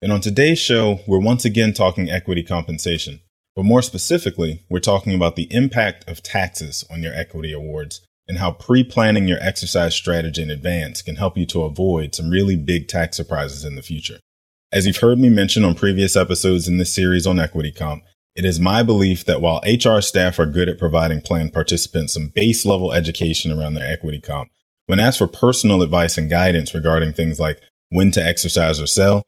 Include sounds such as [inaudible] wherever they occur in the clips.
And on today's show, we're once again talking equity compensation. But more specifically, we're talking about the impact of taxes on your equity awards and how pre planning your exercise strategy in advance can help you to avoid some really big tax surprises in the future. As you've heard me mention on previous episodes in this series on equity comp, it is my belief that while HR staff are good at providing plan participants some base level education around their equity comp, when asked for personal advice and guidance regarding things like when to exercise or sell,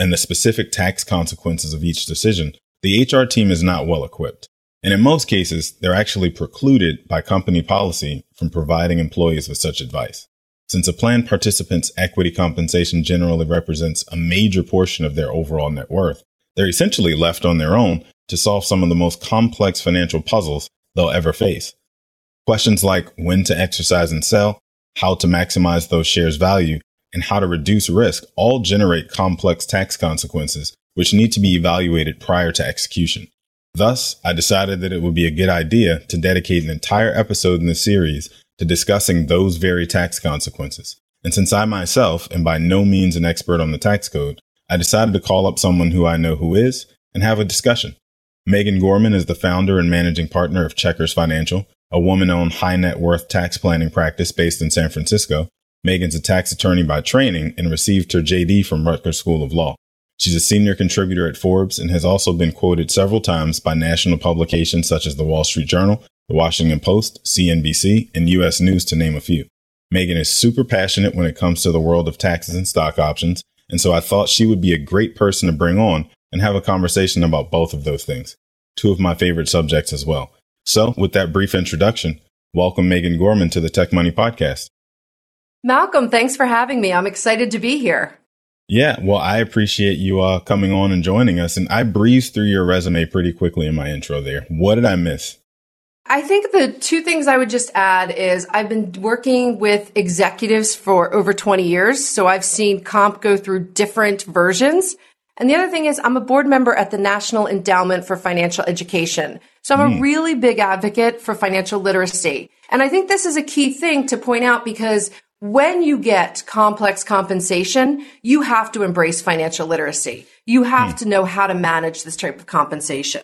and the specific tax consequences of each decision, the HR team is not well equipped. And in most cases, they're actually precluded by company policy from providing employees with such advice. Since a plan participant's equity compensation generally represents a major portion of their overall net worth, they're essentially left on their own to solve some of the most complex financial puzzles they'll ever face. Questions like when to exercise and sell, how to maximize those shares value, and how to reduce risk all generate complex tax consequences, which need to be evaluated prior to execution. Thus, I decided that it would be a good idea to dedicate an entire episode in the series to discussing those very tax consequences. And since I myself am by no means an expert on the tax code, I decided to call up someone who I know who is and have a discussion. Megan Gorman is the founder and managing partner of Chequers Financial, a woman owned high net worth tax planning practice based in San Francisco, Megan's a tax attorney by training and received her JD from Rutgers School of Law. She's a senior contributor at Forbes and has also been quoted several times by national publications such as the Wall Street Journal, the Washington Post, CNBC, and U.S. News, to name a few. Megan is super passionate when it comes to the world of taxes and stock options, and so I thought she would be a great person to bring on and have a conversation about both of those things, two of my favorite subjects as well. So, with that brief introduction, welcome Megan Gorman to the Tech Money Podcast. Malcolm, thanks for having me. I'm excited to be here. Yeah, well, I appreciate you uh, coming on and joining us. And I breezed through your resume pretty quickly in my intro there. What did I miss? I think the two things I would just add is I've been working with executives for over 20 years. So I've seen comp go through different versions. And the other thing is I'm a board member at the National Endowment for Financial Education. So I'm mm. a hmm. really big advocate for financial literacy. And I think this is a key thing to point out because when you get complex compensation, you have to embrace financial literacy. You have hmm. to know how to manage this type of compensation.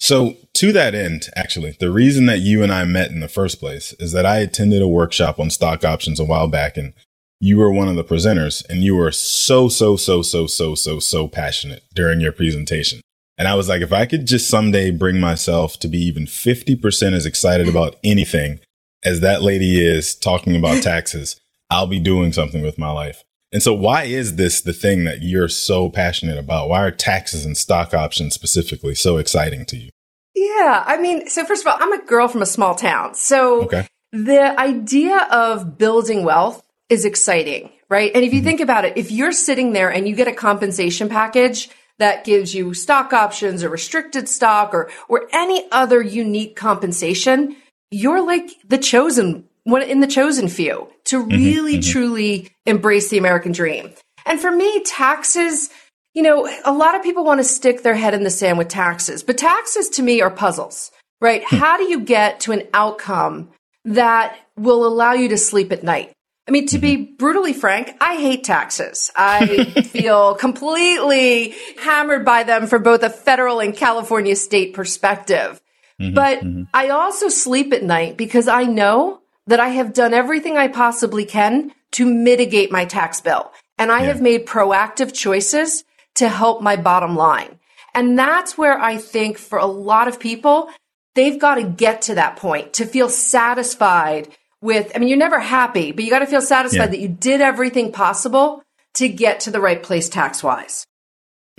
So, to that end, actually, the reason that you and I met in the first place is that I attended a workshop on stock options a while back and you were one of the presenters and you were so, so, so, so, so, so, so passionate during your presentation. And I was like, if I could just someday bring myself to be even 50% as excited about anything as that lady is talking about [laughs] taxes, I'll be doing something with my life. And so why is this the thing that you're so passionate about? Why are taxes and stock options specifically so exciting to you? Yeah, I mean, so first of all, I'm a girl from a small town. So okay. the idea of building wealth is exciting, right? And if you mm-hmm. think about it, if you're sitting there and you get a compensation package that gives you stock options or restricted stock or or any other unique compensation, you're like the chosen one in the chosen few to mm-hmm, really mm-hmm, truly embrace the American dream. And for me, taxes, you know, a lot of people want to stick their head in the sand with taxes, but taxes to me are puzzles, right? Hmm. How do you get to an outcome that will allow you to sleep at night? I mean, to be mm-hmm. brutally frank, I hate taxes. I [laughs] feel completely hammered by them from both a federal and California state perspective. Mm-hmm, but mm-hmm. I also sleep at night because I know that I have done everything I possibly can to mitigate my tax bill. And I yeah. have made proactive choices to help my bottom line. And that's where I think for a lot of people, they've got to get to that point to feel satisfied with, I mean, you're never happy, but you got to feel satisfied yeah. that you did everything possible to get to the right place tax wise.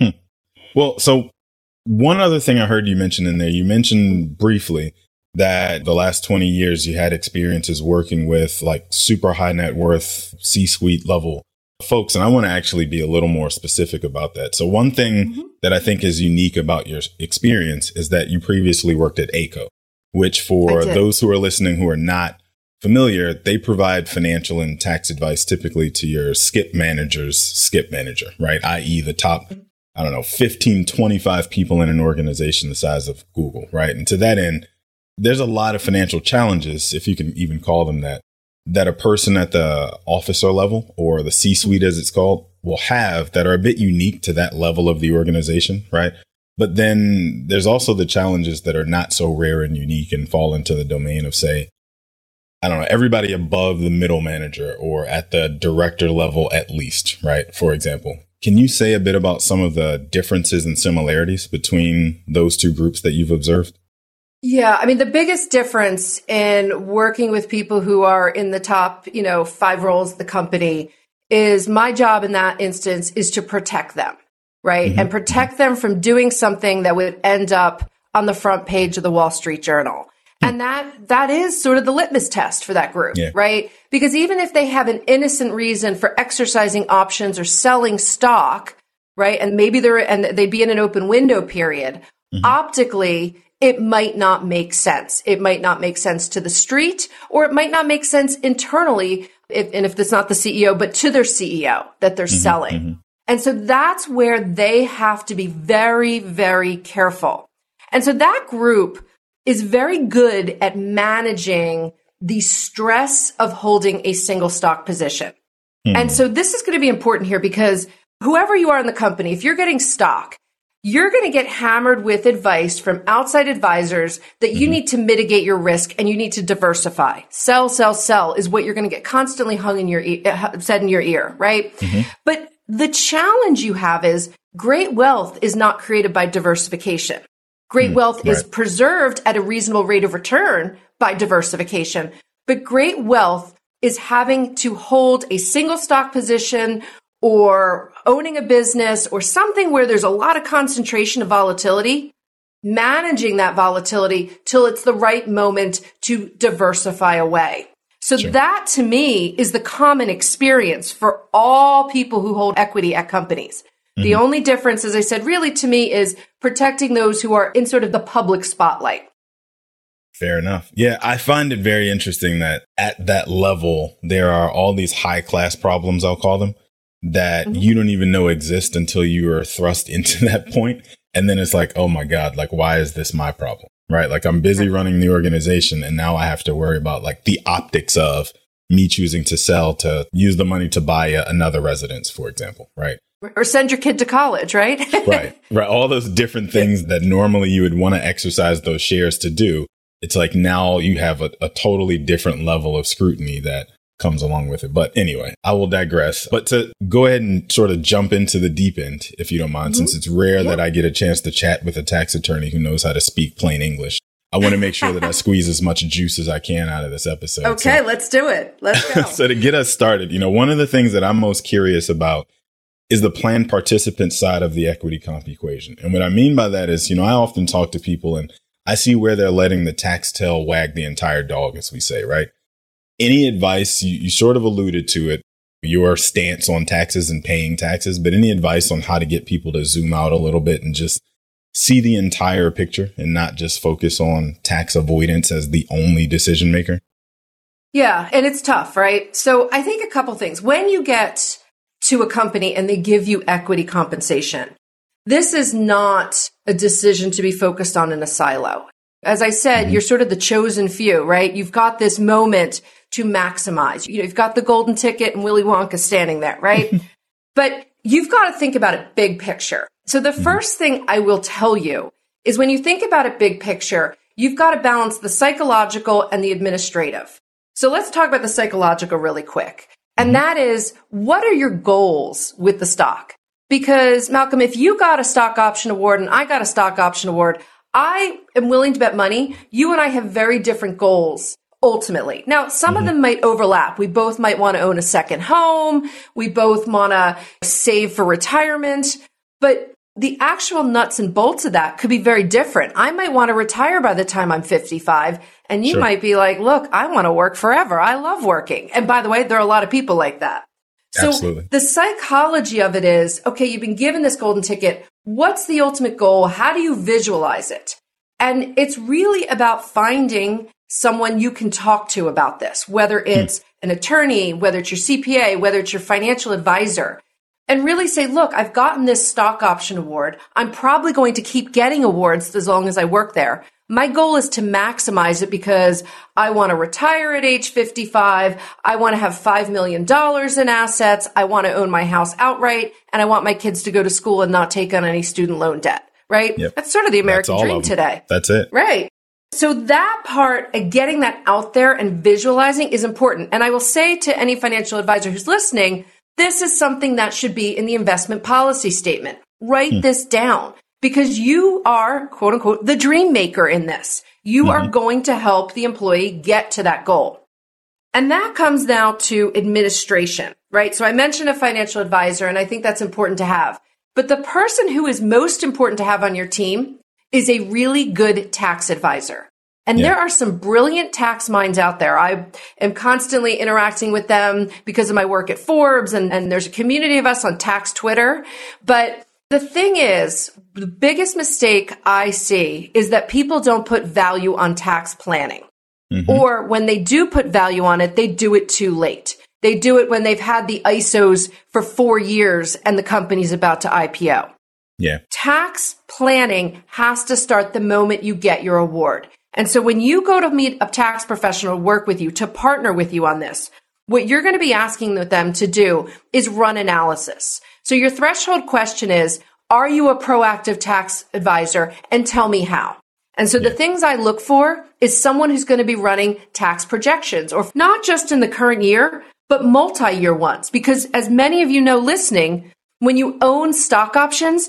Hmm. Well, so one other thing I heard you mention in there, you mentioned briefly that the last 20 years you had experiences working with like super high net worth C suite level folks. And I want to actually be a little more specific about that. So one thing mm-hmm. that I think is unique about your experience is that you previously worked at Ayco, which for those who are listening who are not familiar, they provide financial and tax advice typically to your skip manager's skip manager, right? I.e. the top, I don't know, 15, 25 people in an organization the size of Google, right? And to that end, there's a lot of financial challenges, if you can even call them that, that a person at the officer level or the C suite as it's called will have that are a bit unique to that level of the organization, right? But then there's also the challenges that are not so rare and unique and fall into the domain of, say, I don't know, everybody above the middle manager or at the director level at least, right? For example, can you say a bit about some of the differences and similarities between those two groups that you've observed? Yeah, I mean the biggest difference in working with people who are in the top, you know, five roles of the company is my job in that instance is to protect them, right? Mm-hmm. And protect them from doing something that would end up on the front page of the Wall Street Journal. And that, that is sort of the litmus test for that group, yeah. right? Because even if they have an innocent reason for exercising options or selling stock, right? And maybe they're, and they'd be in an open window period, mm-hmm. optically, it might not make sense. It might not make sense to the street or it might not make sense internally. If, and if it's not the CEO, but to their CEO that they're mm-hmm, selling. Mm-hmm. And so that's where they have to be very, very careful. And so that group is very good at managing the stress of holding a single stock position. Mm. And so this is going to be important here because whoever you are in the company, if you're getting stock, you're going to get hammered with advice from outside advisors that you mm-hmm. need to mitigate your risk and you need to diversify. Sell, sell, sell is what you're going to get constantly hung in your e- uh, said in your ear, right? Mm-hmm. But the challenge you have is great wealth is not created by diversification. Great mm, wealth right. is preserved at a reasonable rate of return by diversification, but great wealth is having to hold a single stock position or owning a business or something where there's a lot of concentration of volatility, managing that volatility till it's the right moment to diversify away. So sure. that to me is the common experience for all people who hold equity at companies. Mm-hmm. The only difference, as I said, really to me is protecting those who are in sort of the public spotlight. Fair enough. Yeah, I find it very interesting that at that level, there are all these high class problems, I'll call them, that mm-hmm. you don't even know exist until you are thrust [laughs] into that point. And then it's like, oh my God, like, why is this my problem? Right. Like I'm busy running the organization and now I have to worry about like the optics of me choosing to sell to use the money to buy a, another residence, for example. Right or send your kid to college, right? [laughs] right, right. All those different things that normally you would want to exercise those shares to do. It's like now you have a, a totally different level of scrutiny that comes along with it. But anyway, I will digress. But to go ahead and sort of jump into the deep end, if you don't mind, mm-hmm. since it's rare yeah. that I get a chance to chat with a tax attorney who knows how to speak plain English. I want to make sure that I squeeze as much juice as I can out of this episode. Okay, so, let's do it. Let's go. [laughs] so to get us started, you know, one of the things that I'm most curious about is the plan participant side of the equity comp equation. And what I mean by that is, you know, I often talk to people and I see where they're letting the tax tail wag the entire dog, as we say, right? Any advice, you, you sort of alluded to it, your stance on taxes and paying taxes, but any advice on how to get people to zoom out a little bit and just see the entire picture and not just focus on tax avoidance as the only decision maker? Yeah, and it's tough, right? So I think a couple things. When you get to a company and they give you equity compensation, this is not a decision to be focused on in a silo. As I said, mm-hmm. you're sort of the chosen few, right? You've got this moment to maximize. You know, you've got the golden ticket and Willy Wonka standing there, right? [laughs] but you've got to think about it big picture. So the mm-hmm. first thing I will tell you is when you think about it big picture, you've got to balance the psychological and the administrative. So let's talk about the psychological really quick. And mm-hmm. that is, what are your goals with the stock? Because Malcolm, if you got a stock option award and I got a stock option award, I am willing to bet money. You and I have very different goals ultimately. Now, some mm-hmm. of them might overlap. We both might want to own a second home. We both want to save for retirement, but the actual nuts and bolts of that could be very different. I might want to retire by the time I'm 55 and you sure. might be like, look, I want to work forever. I love working. And by the way, there are a lot of people like that. So Absolutely. the psychology of it is, okay, you've been given this golden ticket. What's the ultimate goal? How do you visualize it? And it's really about finding someone you can talk to about this, whether hmm. it's hmm. an attorney, whether it's your CPA, whether it's your financial advisor, and really say, look, I've gotten this stock option award. I'm probably going to keep getting awards as long as I work there. My goal is to maximize it because I want to retire at age 55. I want to have $5 million in assets. I want to own my house outright and I want my kids to go to school and not take on any student loan debt, right? Yep. That's sort of the American dream today. That's it. Right. So that part, getting that out there and visualizing is important. And I will say to any financial advisor who's listening, this is something that should be in the investment policy statement. Write hmm. this down because you are quote unquote the dream maker in this. You mm-hmm. are going to help the employee get to that goal. And that comes now to administration, right? So I mentioned a financial advisor and I think that's important to have. But the person who is most important to have on your team is a really good tax advisor. And yeah. there are some brilliant tax minds out there. I am constantly interacting with them because of my work at Forbes and, and there's a community of us on tax Twitter. But the thing is, the biggest mistake I see is that people don't put value on tax planning. Mm-hmm. Or when they do put value on it, they do it too late. They do it when they've had the ISOs for four years and the company's about to IPO. Yeah. Tax planning has to start the moment you get your award. And so when you go to meet a tax professional to work with you, to partner with you on this, what you're going to be asking them to do is run analysis. So your threshold question is, are you a proactive tax advisor? And tell me how. And so the things I look for is someone who's going to be running tax projections or not just in the current year, but multi-year ones. Because as many of you know listening, when you own stock options,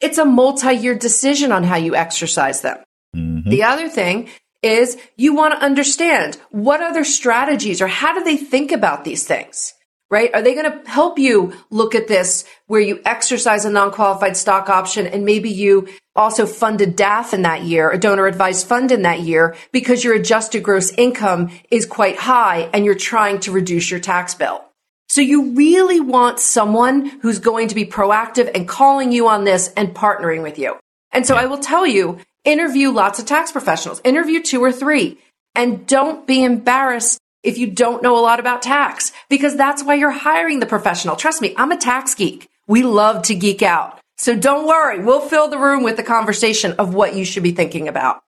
it's a multi-year decision on how you exercise them. Mm-hmm. The other thing is you want to understand what other strategies or how do they think about these things? Right? Are they going to help you look at this where you exercise a non-qualified stock option and maybe you also fund a DAF in that year, a donor advised fund in that year because your adjusted gross income is quite high and you're trying to reduce your tax bill. So you really want someone who's going to be proactive and calling you on this and partnering with you. And so I will tell you, interview lots of tax professionals, interview two or three, and don't be embarrassed if you don't know a lot about tax because that's why you're hiring the professional. Trust me, I'm a tax geek. We love to geek out. So don't worry. We'll fill the room with the conversation of what you should be thinking about.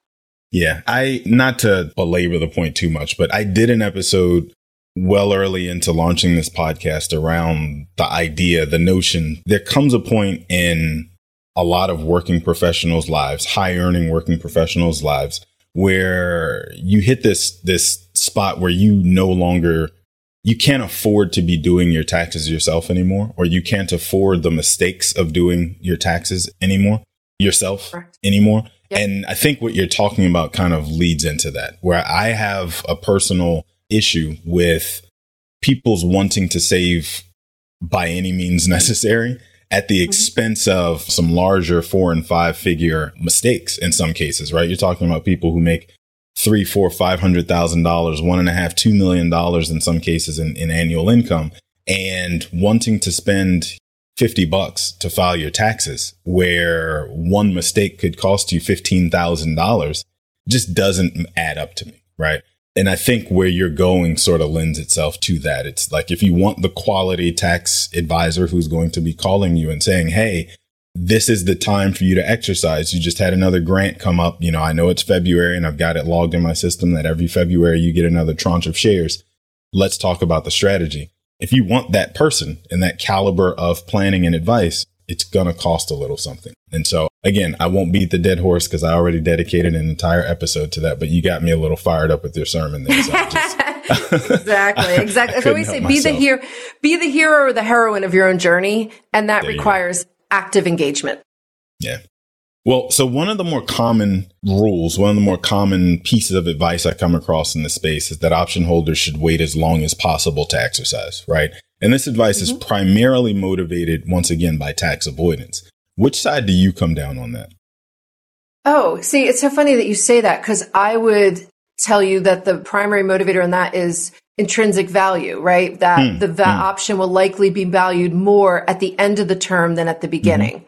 Yeah. I, not to belabor the point too much, but I did an episode well early into launching this podcast around the idea, the notion. There comes a point in a lot of working professionals' lives, high earning working professionals' lives, where you hit this, this spot where you no longer, you can't afford to be doing your taxes yourself anymore, or you can't afford the mistakes of doing your taxes anymore yourself Correct. anymore. Yep. And I think what you're talking about kind of leads into that, where I have a personal issue with people's wanting to save by any means [laughs] necessary at the mm-hmm. expense of some larger four and five figure mistakes in some cases, right? You're talking about people who make three, four, five hundred thousand dollars, one and a half, two million dollars in some cases in, in annual income and wanting to spend 50 bucks to file your taxes where one mistake could cost you $15,000 just doesn't add up to me, right? And I think where you're going sort of lends itself to that. It's like if you want the quality tax advisor who's going to be calling you and saying, Hey, this is the time for you to exercise. You just had another grant come up. You know, I know it's February and I've got it logged in my system that every February you get another tranche of shares. Let's talk about the strategy. If you want that person and that caliber of planning and advice, it's going to cost a little something. And so again, I won't beat the dead horse because I already dedicated an entire episode to that, but you got me a little fired up with your sermon there. So just, [laughs] exactly. [laughs] Exactly. I always say be the hero, be the hero or the heroine of your own journey. And that there requires active engagement. Yeah. Well, so one of the more common rules, one of the more common pieces of advice I come across in the space is that option holders should wait as long as possible to exercise, right? And this advice mm-hmm. is primarily motivated once again by tax avoidance. Which side do you come down on that? Oh, see, it's so funny that you say that because I would tell you that the primary motivator in that is intrinsic value, right? That mm, the va- mm. option will likely be valued more at the end of the term than at the beginning. Mm-hmm.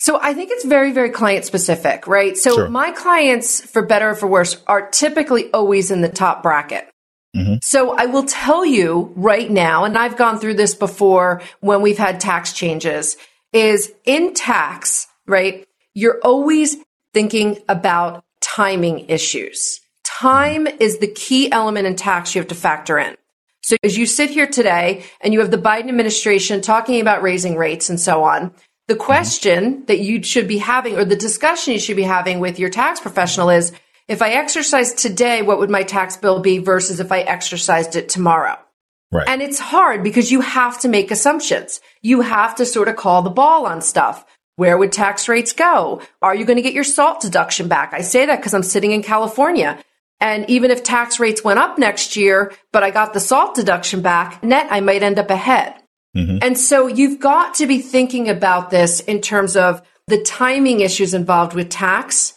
So I think it's very, very client specific, right? So sure. my clients, for better or for worse, are typically always in the top bracket. Mm-hmm. So I will tell you right now, and I've gone through this before when we've had tax changes, is in tax, right? You're always thinking about timing issues. Time is the key element in tax you have to factor in. So as you sit here today and you have the Biden administration talking about raising rates and so on, the question that you should be having or the discussion you should be having with your tax professional is, if I exercise today, what would my tax bill be versus if I exercised it tomorrow? Right. And it's hard because you have to make assumptions. You have to sort of call the ball on stuff. Where would tax rates go? Are you going to get your SALT deduction back? I say that because I'm sitting in California. And even if tax rates went up next year, but I got the SALT deduction back, net, I might end up ahead. Mm-hmm. And so you've got to be thinking about this in terms of the timing issues involved with tax.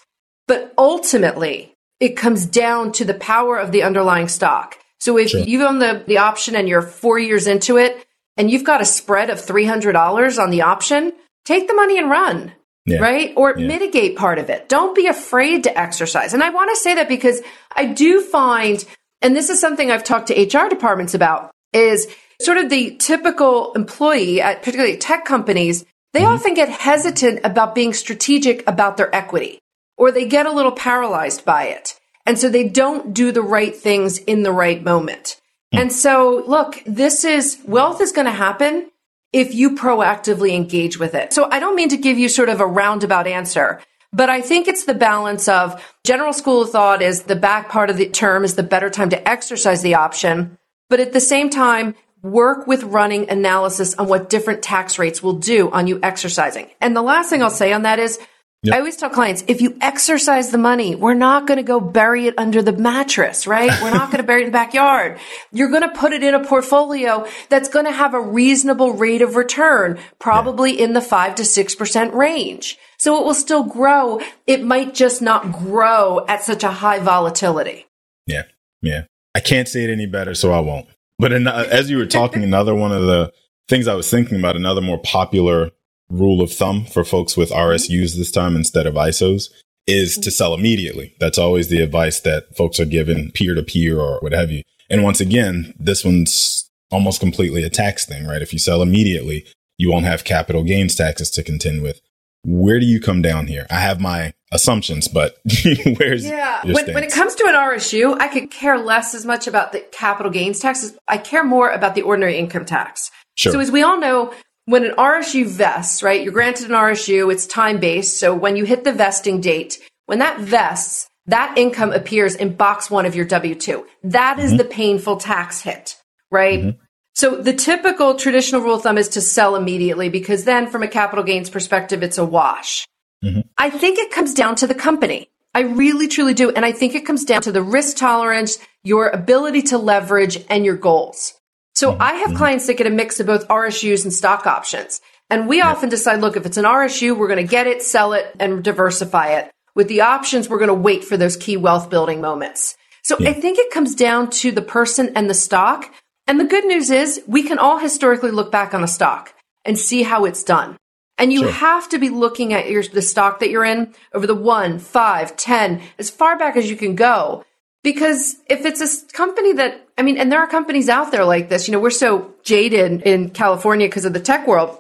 But ultimately, it comes down to the power of the underlying stock. So if sure. you own the, the option and you're four years into it and you've got a spread of $300 on the option, take the money and run. Yeah. Right? Or yeah. mitigate part of it. Don't be afraid to exercise. And I want to say that because I do find, and this is something I've talked to HR departments about, is sort of the typical employee at particularly tech companies, they mm-hmm. often get hesitant about being strategic about their equity or they get a little paralyzed by it. And so they don't do the right things in the right moment. Mm-hmm. And so look, this is wealth is going to happen if you proactively engage with it. So I don't mean to give you sort of a roundabout answer, but I think it's the balance of general school of thought is the back part of the term is the better time to exercise the option. But at the same time, work with running analysis on what different tax rates will do on you exercising. And the last thing I'll say on that is Yep. I always tell clients, if you exercise the money, we're not going to go bury it under the mattress, right? [laughs] We're not going to bury it in the backyard. You're going to put it in a portfolio that's going to have a reasonable rate of return, probably yeah. in the five to 6% range. So it will still grow. It might just not grow at such a high volatility. Yeah. Yeah. I can't say it any better, so I won't. But in, as you were talking, another one of the things I was thinking about, another more popular rule of thumb for folks with mm-hmm. RSUs this time instead of ISOs is to mm-hmm. sell immediately. That's always the advice that folks are given peer to peer or what have you. And once again, this one's almost completely a tax thing, right? If you sell immediately, you won't have capital gains taxes to contend with. Where do you come down here? I have my assumptions, but [laughs] where's yeah? When, when, it comes to an RSU, I could care less as much about the capital gains taxes. I care more about the ordinary income tax. Sure. So as we all know, when an RSU vests, right, you're granted an RSU, it's time based. So when you hit the vesting date, when that vests, that income appears in box one of your W 2. That is mm-hmm. the painful tax hit, right? Mm-hmm. So the typical traditional rule of thumb is to sell immediately because then from a capital gains perspective, it's a wash. Mm-hmm. I think it comes down to the company. I really truly do. And I think it comes down to the risk tolerance, your ability to leverage and your goals. So mm-hmm. I have mm-hmm. clients that get a mix of both RSUs and stock options. And we often decide, look, if it's an RSU, we're going to get it, sell it, and diversify it. With the options, we're going to wait for those key wealth building moments. So yeah. I think it comes down to the person and the stock. And the good news is we can all historically look back on a stock and see how it's done. And you sure. have to be looking at your, the stock that you're in over the one, five, ten, as far back as you can go Because if it's a company that, I mean, and there are companies out there like this, you know, we're so jaded in California because of the tech world,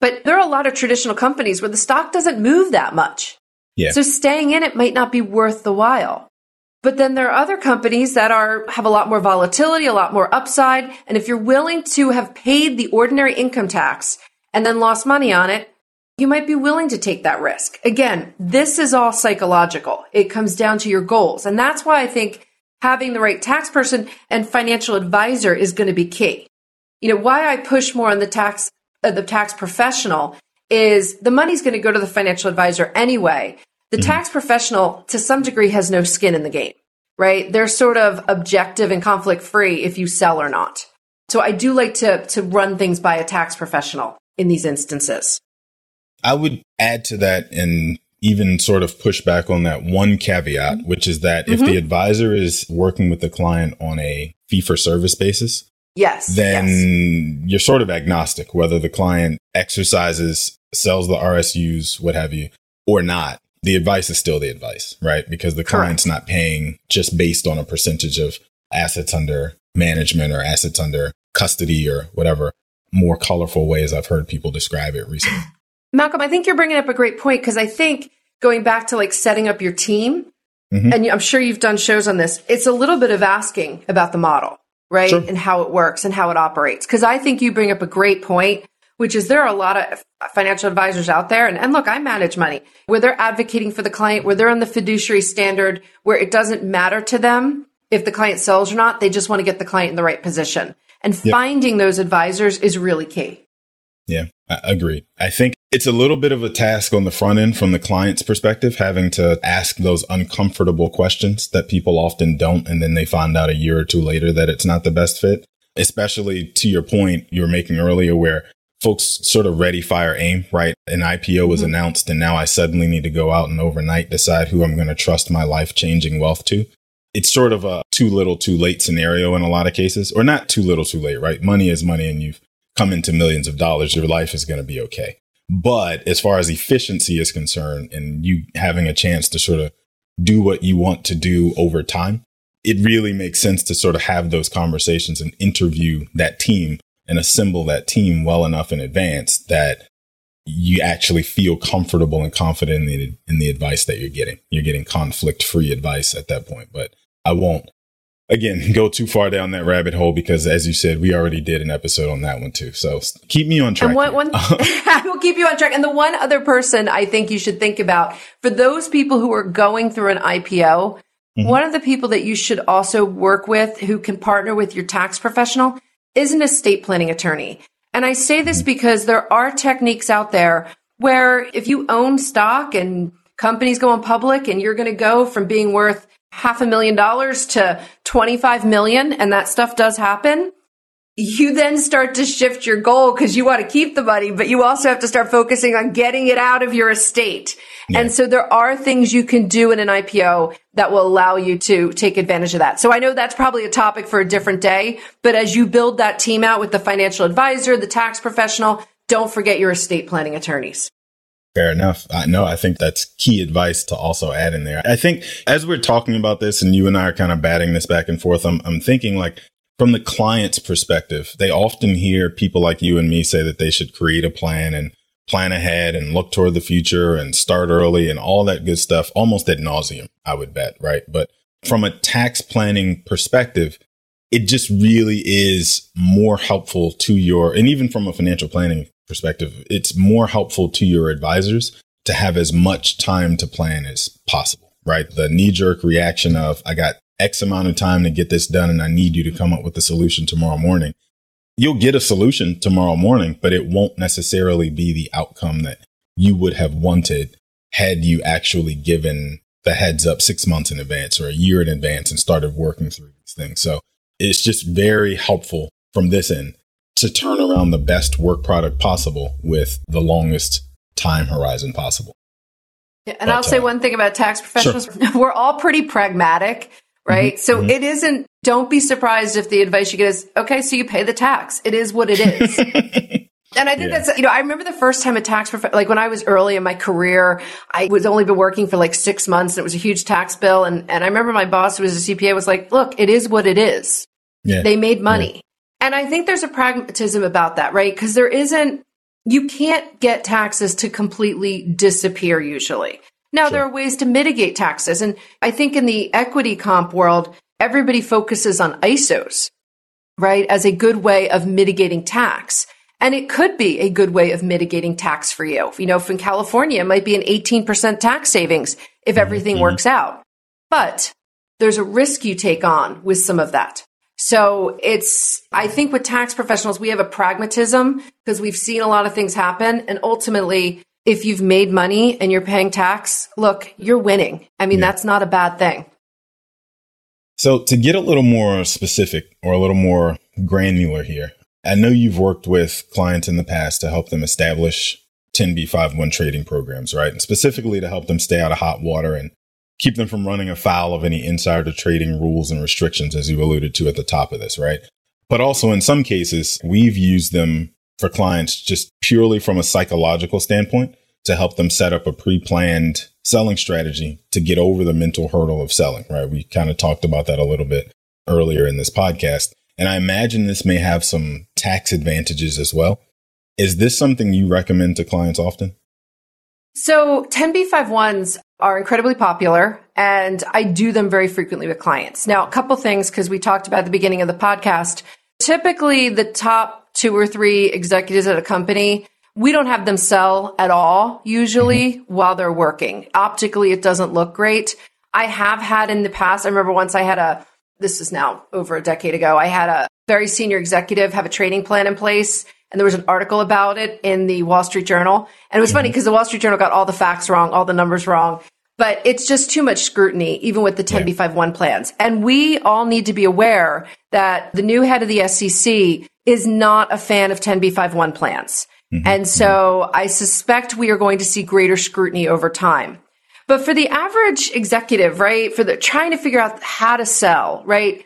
but there are a lot of traditional companies where the stock doesn't move that much. Yeah. So staying in it might not be worth the while. But then there are other companies that are have a lot more volatility, a lot more upside, and if you're willing to have paid the ordinary income tax and then lost money on it, you might be willing to take that risk. Again, this is all psychological. It comes down to your goals. And that's why I think having the right tax person and financial advisor is going to be key. You know, why I push more on the tax, uh, the tax professional is the money's going to go to the financial advisor anyway. The mm-hmm. tax professional to some degree has no skin in the game, right? They're sort of objective and conflict free if you sell or not. So I do like to, to run things by a tax professional in these instances. I would add to that and even sort of push back on that one caveat, mm-hmm. which is that mm-hmm. if the mm-hmm. advisor is working with the client on a fee for service basis, yes, then yes. you're sort of agnostic whether the client exercises, sells the RSUs, what have you, or not. The advice is still the advice, right? Because the client's Correct. not paying just based on a percentage of assets under management or assets under custody or whatever more colorful ways I've heard people describe it recently. [laughs] Malcolm, I think you're bringing up a great point because I think going back to like setting up your team, mm-hmm. and I'm sure you've done shows on this, it's a little bit of asking about the model, right? Sure. And how it works and how it operates. Because I think you bring up a great point, which is there are a lot of financial advisors out there. And, and look, I manage money where they're advocating for the client, where they're on the fiduciary standard, where it doesn't matter to them if the client sells or not. They just want to get the client in the right position. And yep. finding those advisors is really key. Yeah, I agree. I think it's a little bit of a task on the front end from the client's perspective, having to ask those uncomfortable questions that people often don't. And then they find out a year or two later that it's not the best fit, especially to your point you were making earlier where folks sort of ready, fire, aim, right? An IPO was mm-hmm. announced and now I suddenly need to go out and overnight decide who I'm going to trust my life changing wealth to. It's sort of a too little, too late scenario in a lot of cases, or not too little, too late, right? Money is money and you've come into millions of dollars, your life is going to be okay. But as far as efficiency is concerned and you having a chance to sort of do what you want to do over time, it really makes sense to sort of have those conversations and interview that team and assemble that team well enough in advance that you actually feel comfortable and confident in the, in the advice that you're getting. You're getting conflict free advice at that point. But I won't again go too far down that rabbit hole because as you said we already did an episode on that one too so keep me on track and one, one [laughs] i will keep you on track and the one other person i think you should think about for those people who are going through an ipo mm-hmm. one of the people that you should also work with who can partner with your tax professional is an estate planning attorney and i say this mm-hmm. because there are techniques out there where if you own stock and companies going public and you're going to go from being worth half a million dollars to 25 million and that stuff does happen, you then start to shift your goal because you want to keep the money, but you also have to start focusing on getting it out of your estate. Yeah. And so there are things you can do in an IPO that will allow you to take advantage of that. So I know that's probably a topic for a different day, but as you build that team out with the financial advisor, the tax professional, don't forget your estate planning attorneys. Fair enough. I know. I think that's key advice to also add in there. I think as we're talking about this and you and I are kind of batting this back and forth, I'm, I'm thinking like from the client's perspective, they often hear people like you and me say that they should create a plan and plan ahead and look toward the future and start early and all that good stuff almost at nauseum, I would bet. Right. But from a tax planning perspective, it just really is more helpful to your, and even from a financial planning perspective, it's more helpful to your advisors to have as much time to plan as possible, right? The knee jerk reaction of, I got X amount of time to get this done and I need you to come up with a solution tomorrow morning. You'll get a solution tomorrow morning, but it won't necessarily be the outcome that you would have wanted had you actually given the heads up six months in advance or a year in advance and started working through these things. So it's just very helpful from this end to turn around the best work product possible with the longest time horizon possible. Yeah, and but, I'll say uh, one thing about tax professionals. Sure. [laughs] We're all pretty pragmatic, right? Mm-hmm, so mm-hmm. it isn't, don't be surprised if the advice you get is, okay, so you pay the tax. It is what it is. [laughs] And I think yeah. that's, you know, I remember the first time a tax, prof- like when I was early in my career, I was only been working for like six months and it was a huge tax bill. And, and I remember my boss who was a CPA was like, look, it is what it is. Yeah. They made money. And I think there's a pragmatism about that, right? Because there isn't, you can't get taxes to completely disappear usually. Now, sure. there are ways to mitigate taxes. And I think in the equity comp world, everybody focuses on ISOs, right, as a good way of mitigating tax. And it could be a good way of mitigating tax for you. You know, in California, it might be an 18% tax savings if everything mm-hmm. works out. But there's a risk you take on with some of that. So it's, I think with tax professionals, we have a pragmatism because we've seen a lot of things happen. And ultimately, if you've made money and you're paying tax, look, you're winning. I mean, yeah. that's not a bad thing. So to get a little more specific or a little more granular here, I know you've worked with clients in the past to help them establish 10b5-1 trading programs, right? And specifically to help them stay out of hot water and keep them from running afoul of any insider trading rules and restrictions, as you alluded to at the top of this, right? But also in some cases, we've used them for clients just purely from a psychological standpoint to help them set up a pre-planned selling strategy to get over the mental hurdle of selling, right? We kind of talked about that a little bit earlier in this podcast. And I imagine this may have some tax advantages as well. Is this something you recommend to clients often? So 10b5-1s are incredibly popular and I do them very frequently with clients. Now, a couple things because we talked about at the beginning of the podcast. Typically the top two or three executives at a company, we don't have them sell at all usually mm-hmm. while they're working. Optically, it doesn't look great. I have had in the past, I remember once I had a this is now over a decade ago. I had a very senior executive have a trading plan in place and there was an article about it in the Wall Street Journal. And it was mm-hmm. funny because the Wall Street Journal got all the facts wrong, all the numbers wrong. But it's just too much scrutiny, even with the 10b5-1 plans. And we all need to be aware that the new head of the SEC is not a fan of 10b5-1 plans. Mm-hmm. And so I suspect we are going to see greater scrutiny over time. But for the average executive, right, for the trying to figure out how to sell, right?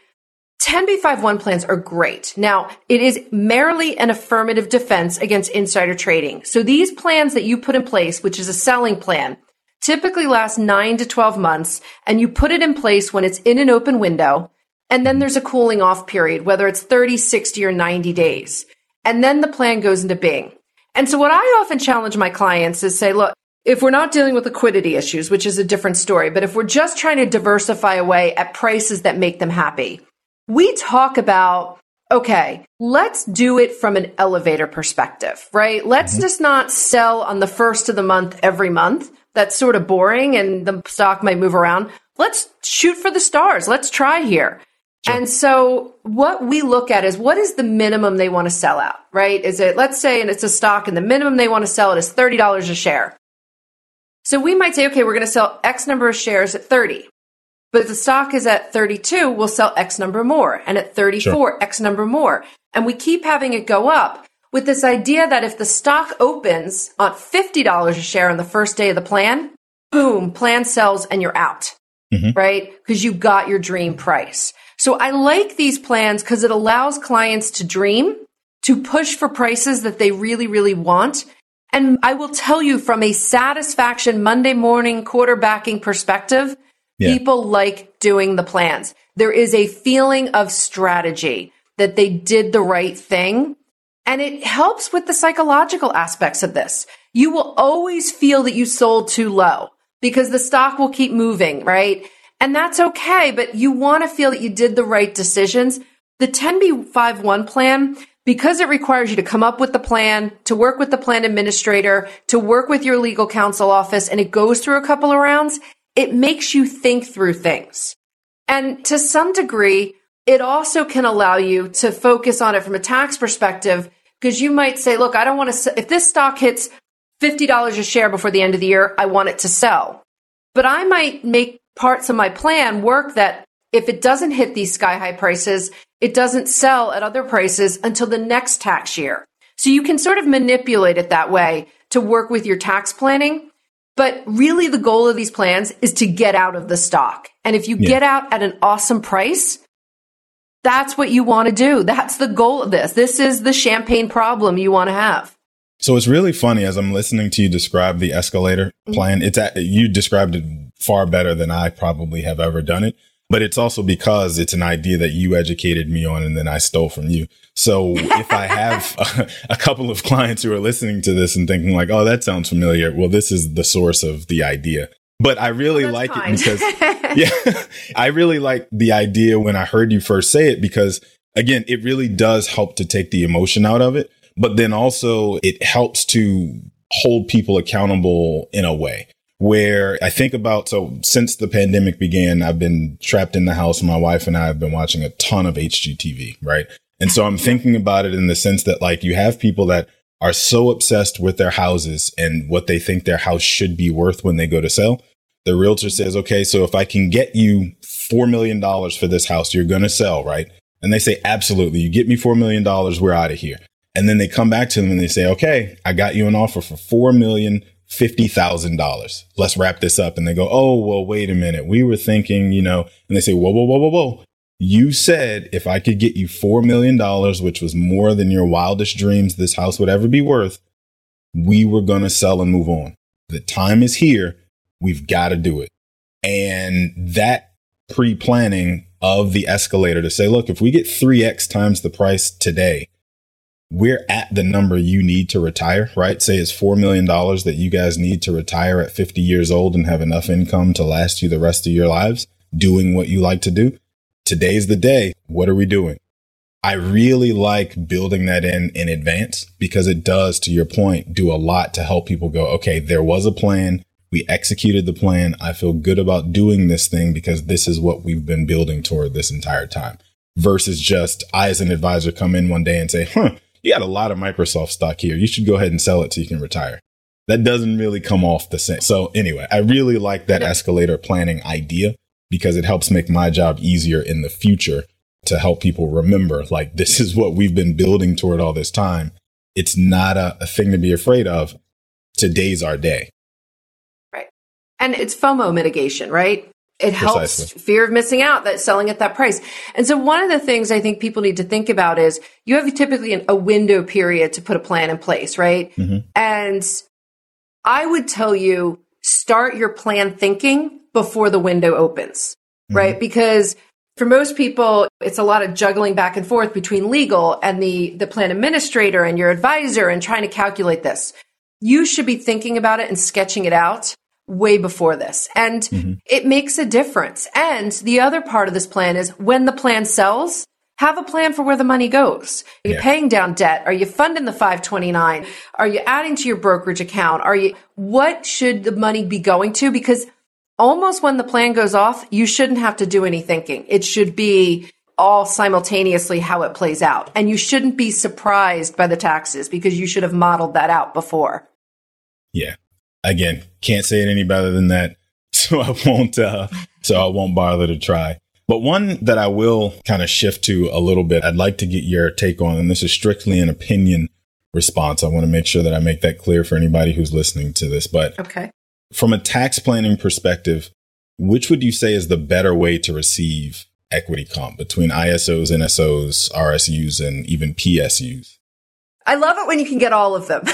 10b5-1 plans are great. Now, it is merely an affirmative defense against insider trading. So these plans that you put in place, which is a selling plan, typically last 9 to 12 months and you put it in place when it's in an open window and then there's a cooling off period, whether it's 30, 60 or 90 days. And then the plan goes into being. And so what I often challenge my clients is say, look, if we're not dealing with liquidity issues, which is a different story, but if we're just trying to diversify away at prices that make them happy, we talk about, okay, let's do it from an elevator perspective, right? Let's mm-hmm. just not sell on the first of the month every month. That's sort of boring and the stock might move around. Let's shoot for the stars. Let's try here. Sure. And so what we look at is what is the minimum they want to sell out, right? Is it, let's say, and it's a stock and the minimum they want to sell it is $30 a share. So we might say, okay, we're going to sell X number of shares at 30. But if the stock is at 32, we'll sell X number more. And at 34, sure. X number more. And we keep having it go up with this idea that if the stock opens on $50 a share on the first day of the plan, boom, plan sells and you're out. Mm-hmm. Right? Because you got your dream price. So I like these plans because it allows clients to dream, to push for prices that they really, really want. And I will tell you from a satisfaction Monday morning quarterbacking perspective, people like doing the plans. There is a feeling of strategy that they did the right thing. And it helps with the psychological aspects of this. You will always feel that you sold too low because the stock will keep moving, right? And that's okay, but you want to feel that you did the right decisions. The 10b5-1 plan, because it requires you to come up with the plan, to work with the plan administrator, to work with your legal counsel office, and it goes through a couple of rounds, it makes you think through things. And to some degree, it also can allow you to focus on it from a tax perspective because you might say, look, I don't want to, if this stock hits $50 a share before the end of the year, I want it to sell. But I might make parts of my plan work that if it doesn't hit these sky high prices, it doesn't sell at other prices until the next tax year. So you can sort of manipulate it that way to work with your tax planning. But really the goal of these plans is to get out of the stock. And if you yeah. get out at an awesome price, that's what you want to do. That's the goal of this. This is the champagne problem you want to have. So it's really funny as I'm listening to you describe the escalator mm-hmm. plan. It's at, you described it far better than I probably have ever done it, but it's also because it's an idea that you educated me on and then I stole from you. So if I have a, [laughs] a couple of clients who are listening to this and thinking like, "Oh, that sounds familiar," well, this is the source of the idea. But I really like kind. it because, [laughs] yeah, [laughs] I really like the idea when I heard you first say it because again, it really does help to take the emotion out of it, but then also it helps to hold people accountable in a way where I think about, so since the pandemic began, I've been trapped in the house. My wife and I have been watching a ton of HGTV, right? And so I'm thinking about it in the sense that like you have people that are so obsessed with their houses and what they think their house should be worth when they go to sell. The realtor says, okay, so if I can get you $4 million for this house, you're going to sell, right? And they say, absolutely. You get me $4 million. We're out of here. And then they come back to them and they say, okay, I got you an offer for $4 million. $50,000. Let's wrap this up. And they go, Oh, well, wait a minute. We were thinking, you know, and they say, whoa, whoa, whoa, whoa, whoa. You said if I could get you $4 million, which was more than your wildest dreams this house would ever be worth, we were going to sell and move on. The time is here. We've got to do it. And that pre planning of the escalator to say, look, if we get 3x times the price today, we're at the number you need to retire, right? Say it's $4 million that you guys need to retire at 50 years old and have enough income to last you the rest of your lives doing what you like to do today's the day. What are we doing? I really like building that in in advance because it does, to your point, do a lot to help people go, okay, there was a plan. We executed the plan. I feel good about doing this thing because this is what we've been building toward this entire time versus just I, as an advisor, come in one day and say, huh, you got a lot of Microsoft stock here. You should go ahead and sell it so you can retire. That doesn't really come off the same. So anyway, I really like that escalator planning idea because it helps make my job easier in the future to help people remember like this is what we've been building toward all this time. It's not a, a thing to be afraid of. Today's our day. Right. And it's FOMO mitigation, right? It helps Precisely. fear of missing out that selling at that price. And so one of the things I think people need to think about is you have typically an, a window period to put a plan in place, right? Mm-hmm. And I would tell you start your plan thinking before the window opens, mm-hmm. right? Because for most people, it's a lot of juggling back and forth between legal and the, the plan administrator and your advisor and trying to calculate this. You should be thinking about it and sketching it out way before this. And mm-hmm. it makes a difference. And the other part of this plan is when the plan sells, have a plan for where the money goes. Are you yeah. paying down debt? Are you funding the 529? Are you adding to your brokerage account? Are you, what should the money be going to? Because almost when the plan goes off, you shouldn't have to do any thinking. It should be all simultaneously how it plays out. And you shouldn't be surprised by the taxes because you should have modeled that out before. Yeah. Again, can't say it any better than that. [laughs] So I won't, uh, so I won't bother to try. But one that I will kind of shift to a little bit, I'd like to get your take on, and this is strictly an opinion response. I want to make sure that I make that clear for anybody who's listening to this. But okay. From a tax planning perspective, which would you say is the better way to receive equity comp between ISOs, NSOs, RSUs, and even PSUs? I love it when you can get all of them. [laughs]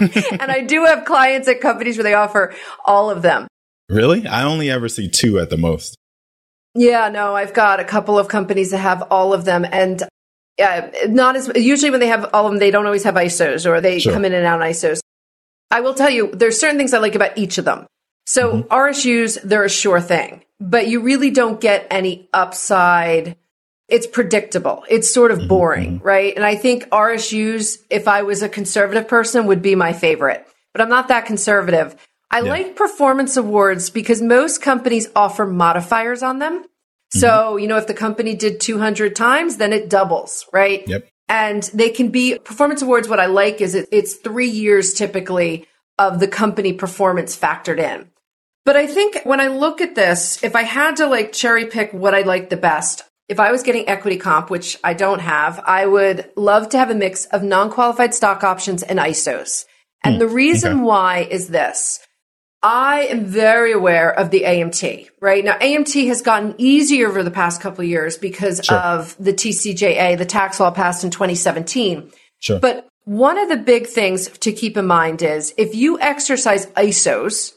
[laughs] and I do have clients at companies where they offer all of them. Really? I only ever see two at the most. Yeah, no, I've got a couple of companies that have all of them. And yeah, not as usually when they have all of them, they don't always have ISOs or they sure. come in and out ISOs. I will tell you, there's certain things I like about each of them. So mm-hmm. RSUs, they're a sure thing, but you really don't get any upside. It's predictable. It's sort of mm-hmm. boring, mm-hmm. right? And I think RSUs, if I was a conservative person, would be my favorite, but I'm not that conservative. I yeah. like performance awards because most companies offer modifiers on them. So, mm-hmm. you know, if the company did 200 times, then it doubles, right? Yep and they can be performance awards. What I like is it, it's three years typically of the company performance factored in. But I think when I look at this, if I had to like cherry pick what I like the best, if I was getting equity comp, which I don't have, I would love to have a mix of non qualified stock options and ISOs. And hmm, the reason okay. why is this. I am very aware of the AMT, right? Now, AMT has gotten easier over the past couple of years because sure. of the TCJA, the tax law passed in 2017. Sure. But one of the big things to keep in mind is if you exercise ISOs,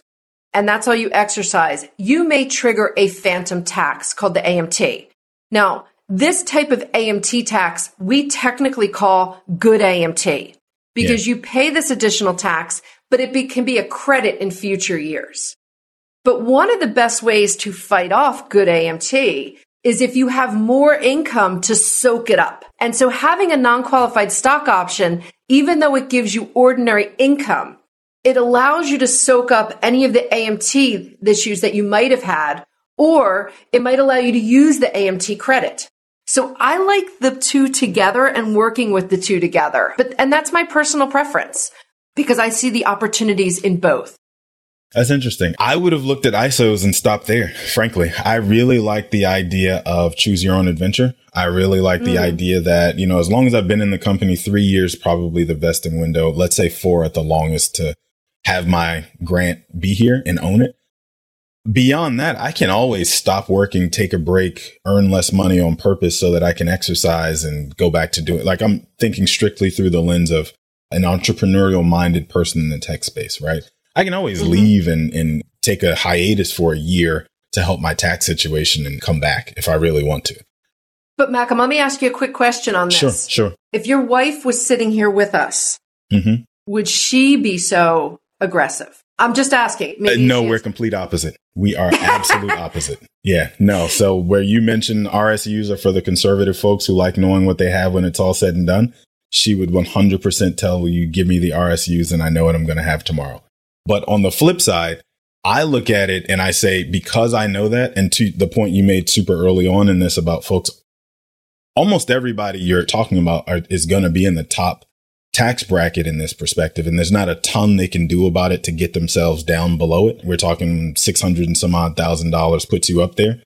and that's all you exercise, you may trigger a phantom tax called the AMT. Now, this type of AMT tax we technically call good AMT because yeah. you pay this additional tax, but it be, can be a credit in future years. But one of the best ways to fight off good AMT is if you have more income to soak it up. And so having a non-qualified stock option, even though it gives you ordinary income, it allows you to soak up any of the AMT issues that you might have had, or it might allow you to use the AMT credit. So I like the two together and working with the two together. But, and that's my personal preference because I see the opportunities in both. That's interesting. I would have looked at ISOs and stopped there. Frankly, I really like the idea of choose your own adventure. I really like mm. the idea that, you know, as long as I've been in the company three years, probably the vesting window, let's say four at the longest to have my grant be here and own it. Beyond that, I can always stop working, take a break, earn less money on purpose so that I can exercise and go back to doing like I'm thinking strictly through the lens of an entrepreneurial minded person in the tech space, right? I can always mm-hmm. leave and, and take a hiatus for a year to help my tax situation and come back if I really want to. But Malcolm, let me ask you a quick question on this. Sure, sure. If your wife was sitting here with us, mm-hmm. would she be so aggressive? I'm just asking. Uh, no, we're complete opposite. We are [laughs] absolute opposite. Yeah, no. So where you mentioned RSUs are for the conservative folks who like knowing what they have when it's all said and done, she would 100% tell you, give me the RSUs and I know what I'm going to have tomorrow. But on the flip side, I look at it and I say, because I know that, and to the point you made super early on in this about folks, almost everybody you're talking about are, is going to be in the top tax bracket in this perspective. And there's not a ton they can do about it to get themselves down below it. We're talking 600 and some odd thousand dollars puts you up there.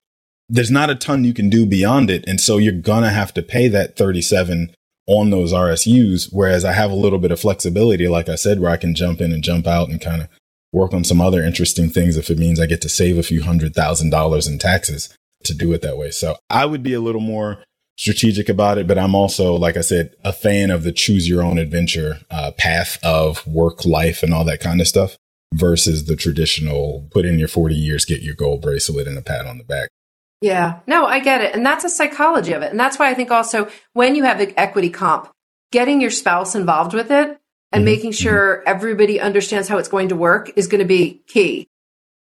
There's not a ton you can do beyond it. And so you're going to have to pay that 37 on those RSUs. Whereas I have a little bit of flexibility, like I said, where I can jump in and jump out and kind of work on some other interesting things if it means I get to save a few hundred thousand dollars in taxes to do it that way. So I would be a little more strategic about it, but I'm also, like I said, a fan of the choose your own adventure uh, path of work life and all that kind of stuff versus the traditional put in your 40 years, get your gold bracelet and a pat on the back. Yeah, no, I get it. And that's a psychology of it. And that's why I think also when you have the equity comp, getting your spouse involved with it and mm-hmm. making mm-hmm. sure mm-hmm. everybody understands how it's going to work is going to be key.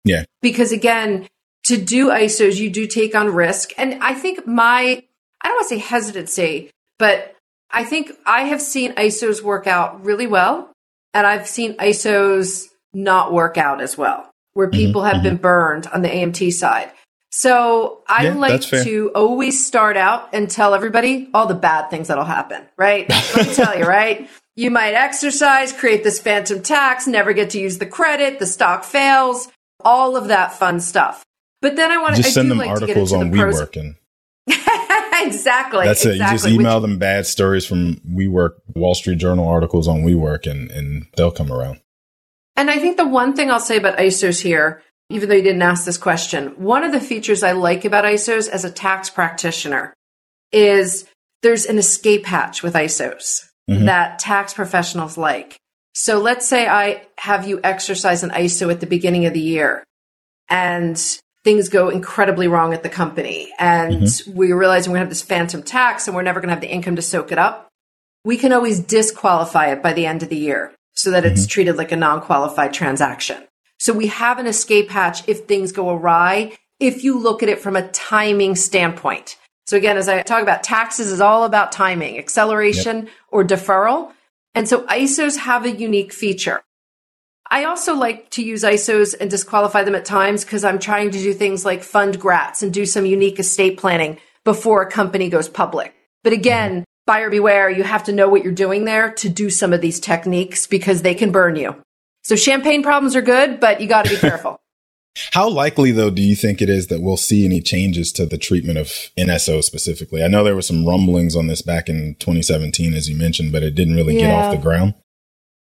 Yeah. Because again, to do ISOs, you do take on risk. And I think my, I don't want to say hesitancy, but I think I have seen ISOs work out really well. And I've seen ISOs not work out as well, where mm-hmm. people mm-hmm. have been burned on the AMT side. So I yeah, like to always start out and tell everybody all the bad things that'll happen, right? Let me tell you, right? You might exercise, create this phantom tax, never get to use the credit, the stock fails, all of that fun stuff. But then I want to send them like articles on the WeWork and [laughs] exactly. That's it. You just email Which, them bad stories from WeWork, Wall Street Journal articles on WeWork, and and they'll come around. And I think the one thing I'll say about ISOs here even though you didn't ask this question, one of the features I like about ISOs as a tax practitioner is there's an escape hatch with ISOs mm-hmm. that tax professionals like. So let's say I have you exercise an ISO at the beginning of the year and things go incredibly wrong at the company and mm-hmm. we realize we're going to have this phantom tax and we're never going to have the income to soak it up. We can always disqualify it by the end of the year so that mm-hmm. it's treated like a non qualified transaction. So we have an escape hatch if things go awry, if you look at it from a timing standpoint. So again, as I talk about taxes is all about timing, acceleration yep. or deferral. And so ISOs have a unique feature. I also like to use ISOs and disqualify them at times because I'm trying to do things like fund GRATs and do some unique estate planning before a company goes public. But again, buyer beware, you have to know what you're doing there to do some of these techniques because they can burn you. So champagne problems are good, but you got to be careful. [laughs] How likely, though, do you think it is that we'll see any changes to the treatment of NSO specifically? I know there were some rumblings on this back in 2017, as you mentioned, but it didn't really yeah. get off the ground.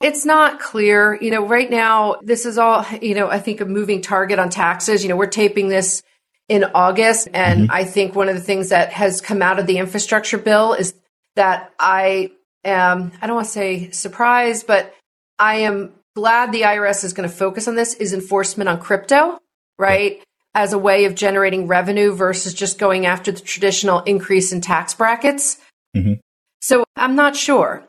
It's not clear. You know, right now, this is all, you know, I think a moving target on taxes. You know, we're taping this in August. And mm-hmm. I think one of the things that has come out of the infrastructure bill is that I am, I don't want to say surprised, but I am glad the IRS is going to focus on this is enforcement on crypto, right? As a way of generating revenue versus just going after the traditional increase in tax brackets. Mm-hmm. So I'm not sure.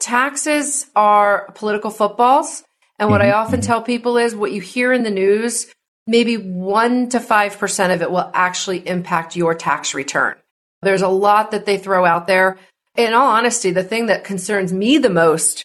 Taxes are political footballs. And what mm-hmm. I often mm-hmm. tell people is what you hear in the news, maybe one to 5% of it will actually impact your tax return. There's a lot that they throw out there. In all honesty, the thing that concerns me the most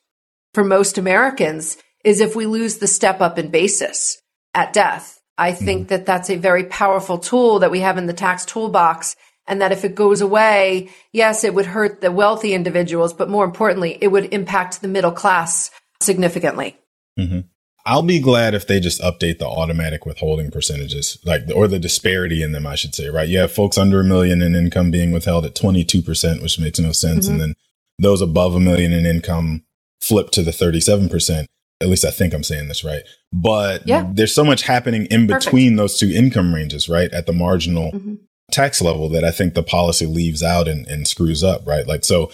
for most Americans is if we lose the step up in basis at death. I think mm-hmm. that that's a very powerful tool that we have in the tax toolbox. And that if it goes away, yes, it would hurt the wealthy individuals, but more importantly, it would impact the middle class significantly. Mm-hmm. I'll be glad if they just update the automatic withholding percentages, like, or the disparity in them, I should say, right? You have folks under a million in income being withheld at 22%, which makes no sense. Mm-hmm. And then those above a million in income flip to the 37%. At least I think I'm saying this right. But yeah. there's so much happening in between Perfect. those two income ranges, right? At the marginal mm-hmm. Tax level that I think the policy leaves out and, and screws up, right? Like, so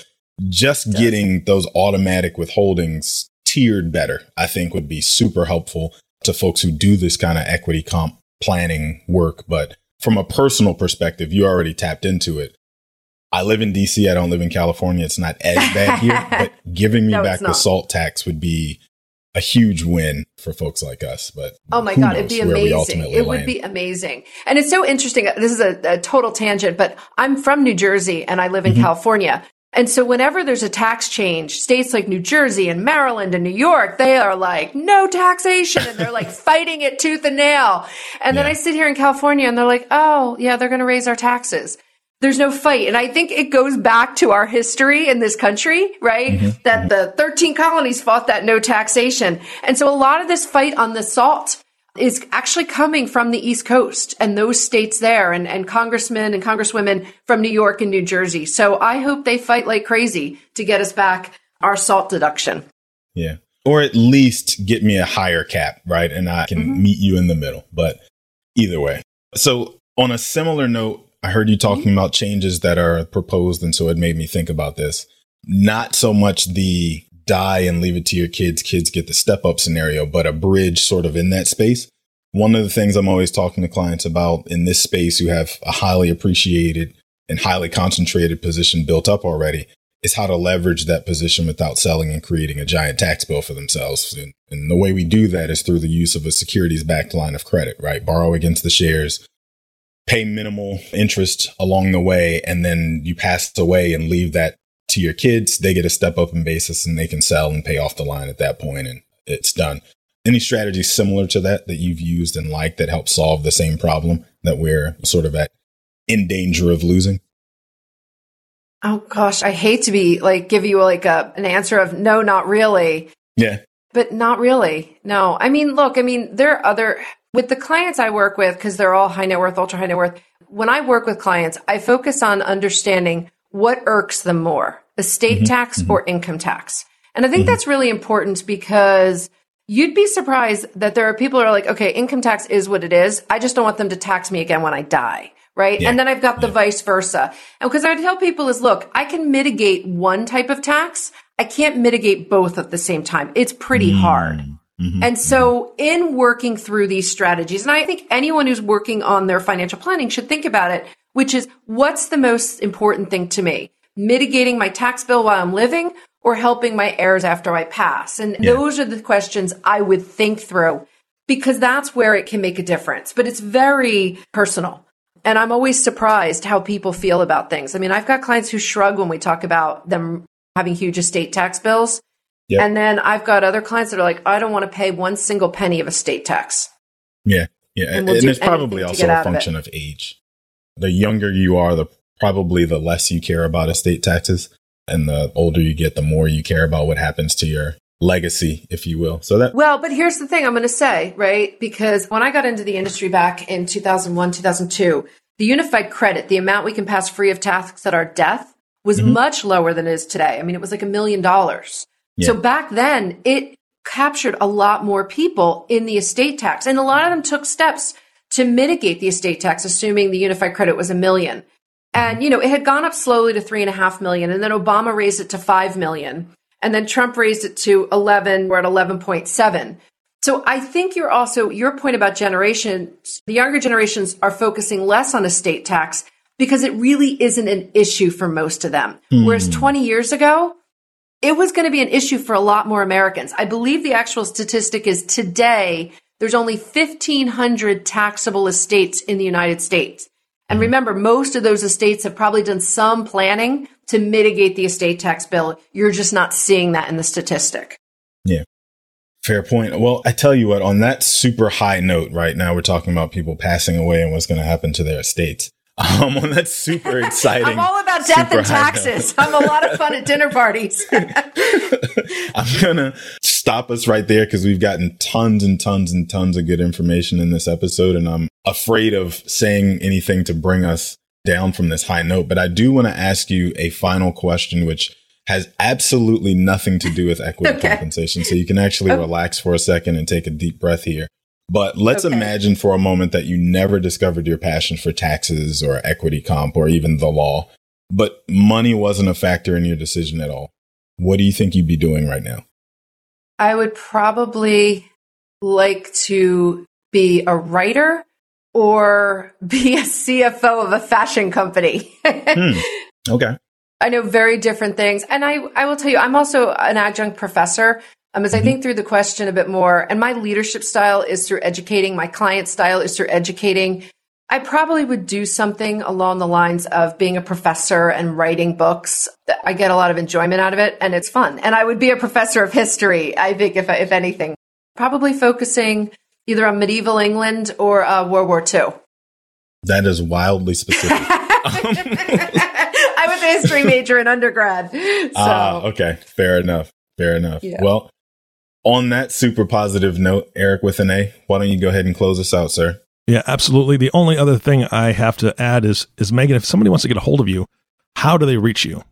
just getting those automatic withholdings tiered better, I think would be super helpful to folks who do this kind of equity comp planning work. But from a personal perspective, you already tapped into it. I live in DC. I don't live in California. It's not as bad here, [laughs] but giving me no, back the SALT tax would be a huge win for folks like us. But oh my god, it'd be amazing! It land. would be amazing, and it's so interesting. This is a, a, total tangent, but I'm from New Jersey and I live in mm-hmm. California. And so whenever there's a tax change, states like New Jersey and Maryland and New York, they are like, no taxation. And they're like [laughs] fighting it tooth and nail. And yeah. then I sit here in California and they're like, oh, yeah, they're going to raise our taxes. There's no fight. And I think it goes back to our history in this country, right? Mm-hmm. That the 13 colonies fought that no taxation. And so a lot of this fight on the salt is actually coming from the East Coast and those states there and, and congressmen and congresswomen from New York and New Jersey. So I hope they fight like crazy to get us back our salt deduction. Yeah. Or at least get me a higher cap, right? And I can mm-hmm. meet you in the middle. But either way. So on a similar note, I heard you talking mm-hmm. about changes that are proposed. And so it made me think about this. Not so much the die and leave it to your kids, kids get the step up scenario, but a bridge sort of in that space. One of the things I'm always talking to clients about in this space who have a highly appreciated and highly concentrated position built up already is how to leverage that position without selling and creating a giant tax bill for themselves. And, and the way we do that is through the use of a securities backed line of credit, right? Borrow against the shares, pay minimal interest along the way, and then you pass away and leave that to your kids, they get a step up in basis and they can sell and pay off the line at that point and it's done. Any strategies similar to that that you've used and liked that help solve the same problem that we're sort of at in danger of losing? Oh gosh, I hate to be like give you like a an answer of no, not really. Yeah. But not really. No. I mean, look, I mean, there are other with the clients I work with because they're all high net worth, ultra high net worth. When I work with clients, I focus on understanding what irks them more, estate mm-hmm. tax mm-hmm. or income tax. And I think mm-hmm. that's really important because you'd be surprised that there are people who are like, okay, income tax is what it is. I just don't want them to tax me again when I die. Right. Yeah. And then I've got the yeah. vice versa. And because I tell people is, look, I can mitigate one type of tax. I can't mitigate both at the same time. It's pretty mm-hmm. hard. Mm-hmm. And so in working through these strategies, and I think anyone who's working on their financial planning should think about it which is what's the most important thing to me? Mitigating my tax bill while I'm living or helping my heirs after I pass? And yeah. those are the questions I would think through because that's where it can make a difference. But it's very personal. And I'm always surprised how people feel about things. I mean, I've got clients who shrug when we talk about them having huge estate tax bills. Yep. And then I've got other clients that are like, I don't want to pay one single penny of estate tax. Yeah. Yeah. And, we'll and it's probably also a function of, of age the younger you are, the probably the less you care about estate taxes. And the older you get, the more you care about what happens to your legacy, if you will. So that. Well, but here's the thing I'm going to say, right? Because when I got into the industry back in 2001, 2002, the unified credit, the amount we can pass free of tax at our death was mm-hmm. much lower than it is today. I mean, it was like a million dollars. So back then it captured a lot more people in the estate tax and a lot of them took steps to mitigate the estate tax, assuming the unified credit was a million. And, you know, it had gone up slowly to three and a half million. And then Obama raised it to 5 million. And then Trump raised it to 11. We're at 11.7. So I think you're also, your point about generations, the younger generations are focusing less on estate tax because it really isn't an issue for most of them. Mm. Whereas 20 years ago, it was going to be an issue for a lot more Americans. I believe the actual statistic is today, there's only 1,500 taxable estates in the United States. And hmm. remember, most of those estates have probably done some planning to mitigate the estate tax bill. You're just not seeing that in the statistic. Yeah. Fair point. Well, I tell you what, on that super high note, right now we're talking about people passing away and what's going to happen to their estates. [laughs] Um, well, that's super [laughs] exciting. I'm all about death and taxes. I'm a lot of fun at dinner parties. [laughs] I'm gonna stop us right there because we've gotten tons and tons and tons of good information in this episode, and I'm afraid of saying anything to bring us down from this high note. But I do want to ask you a final question, which has absolutely nothing to do with equity okay. compensation. So you can actually oh. relax for a second and take a deep breath here. But let's okay. imagine for a moment that you never discovered your passion for taxes or equity comp or even the law, but money wasn't a factor in your decision at all. What do you think you'd be doing right now? I would probably like to be a writer or [laughs] be a CFO of a fashion company. hmm. [laughs] Okay. I know very different things. And I, I will tell you, I'm also an adjunct professor. Um, as I mm-hmm. think through the question a bit more, and my leadership style is through educating, my client style is through educating. I probably would do something along the lines of being a professor and writing books. I get a lot of enjoyment out of it and it's fun. And I would be a professor of history, I think, if, if anything, probably focusing either on medieval England or uh, World War II. That is wildly specific. [laughs] [laughs] I was a history major in undergrad. So. Ah, okay. Fair enough. Fair enough. Yeah. Well, on that super positive note, Eric with an A, why don't you go ahead and close us out, sir? Yeah, absolutely. The only other thing I have to add is is Megan, if somebody wants to get a hold of you, how do they reach you?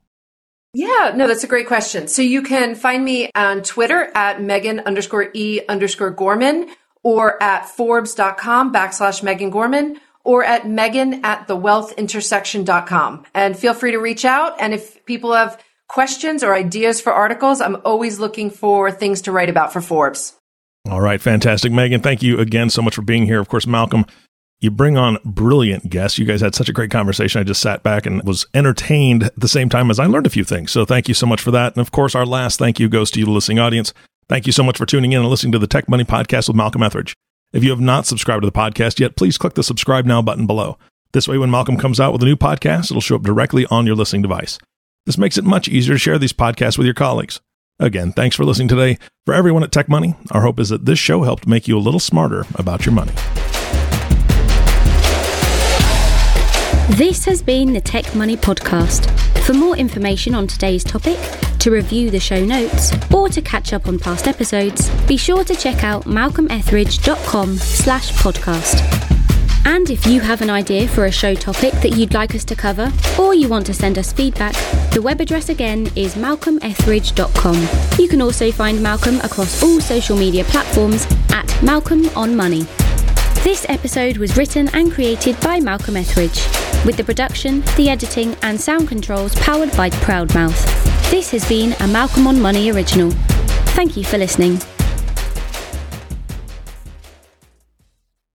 Yeah, no, that's a great question. So you can find me on Twitter at Megan underscore E underscore Gorman or at Forbes.com backslash Megan Gorman or at Megan at thewealthintersection.com. And feel free to reach out. And if people have questions or ideas for articles, I'm always looking for things to write about for Forbes. All right, fantastic. Megan, thank you again so much for being here. Of course, Malcolm, you bring on brilliant guests. You guys had such a great conversation. I just sat back and was entertained at the same time as I learned a few things. So thank you so much for that. And of course, our last thank you goes to you, the listening audience. Thank you so much for tuning in and listening to the Tech Money Podcast with Malcolm Ethridge. If you have not subscribed to the podcast yet, please click the subscribe now button below. This way, when Malcolm comes out with a new podcast, it'll show up directly on your listening device. This makes it much easier to share these podcasts with your colleagues. Again, thanks for listening today. For everyone at Tech Money, our hope is that this show helped make you a little smarter about your money. This has been the Tech Money Podcast. For more information on today's topic, to review the show notes, or to catch up on past episodes, be sure to check out malcolmethridge.com slash podcast. And if you have an idea for a show topic that you'd like us to cover, or you want to send us feedback, the web address again is malcolmethridge.com. You can also find Malcolm across all social media platforms at Malcolm on Money. This episode was written and created by Malcolm Ethridge, with the production, the editing, and sound controls powered by Proudmouth. This has been a Malcolm on Money original. Thank you for listening.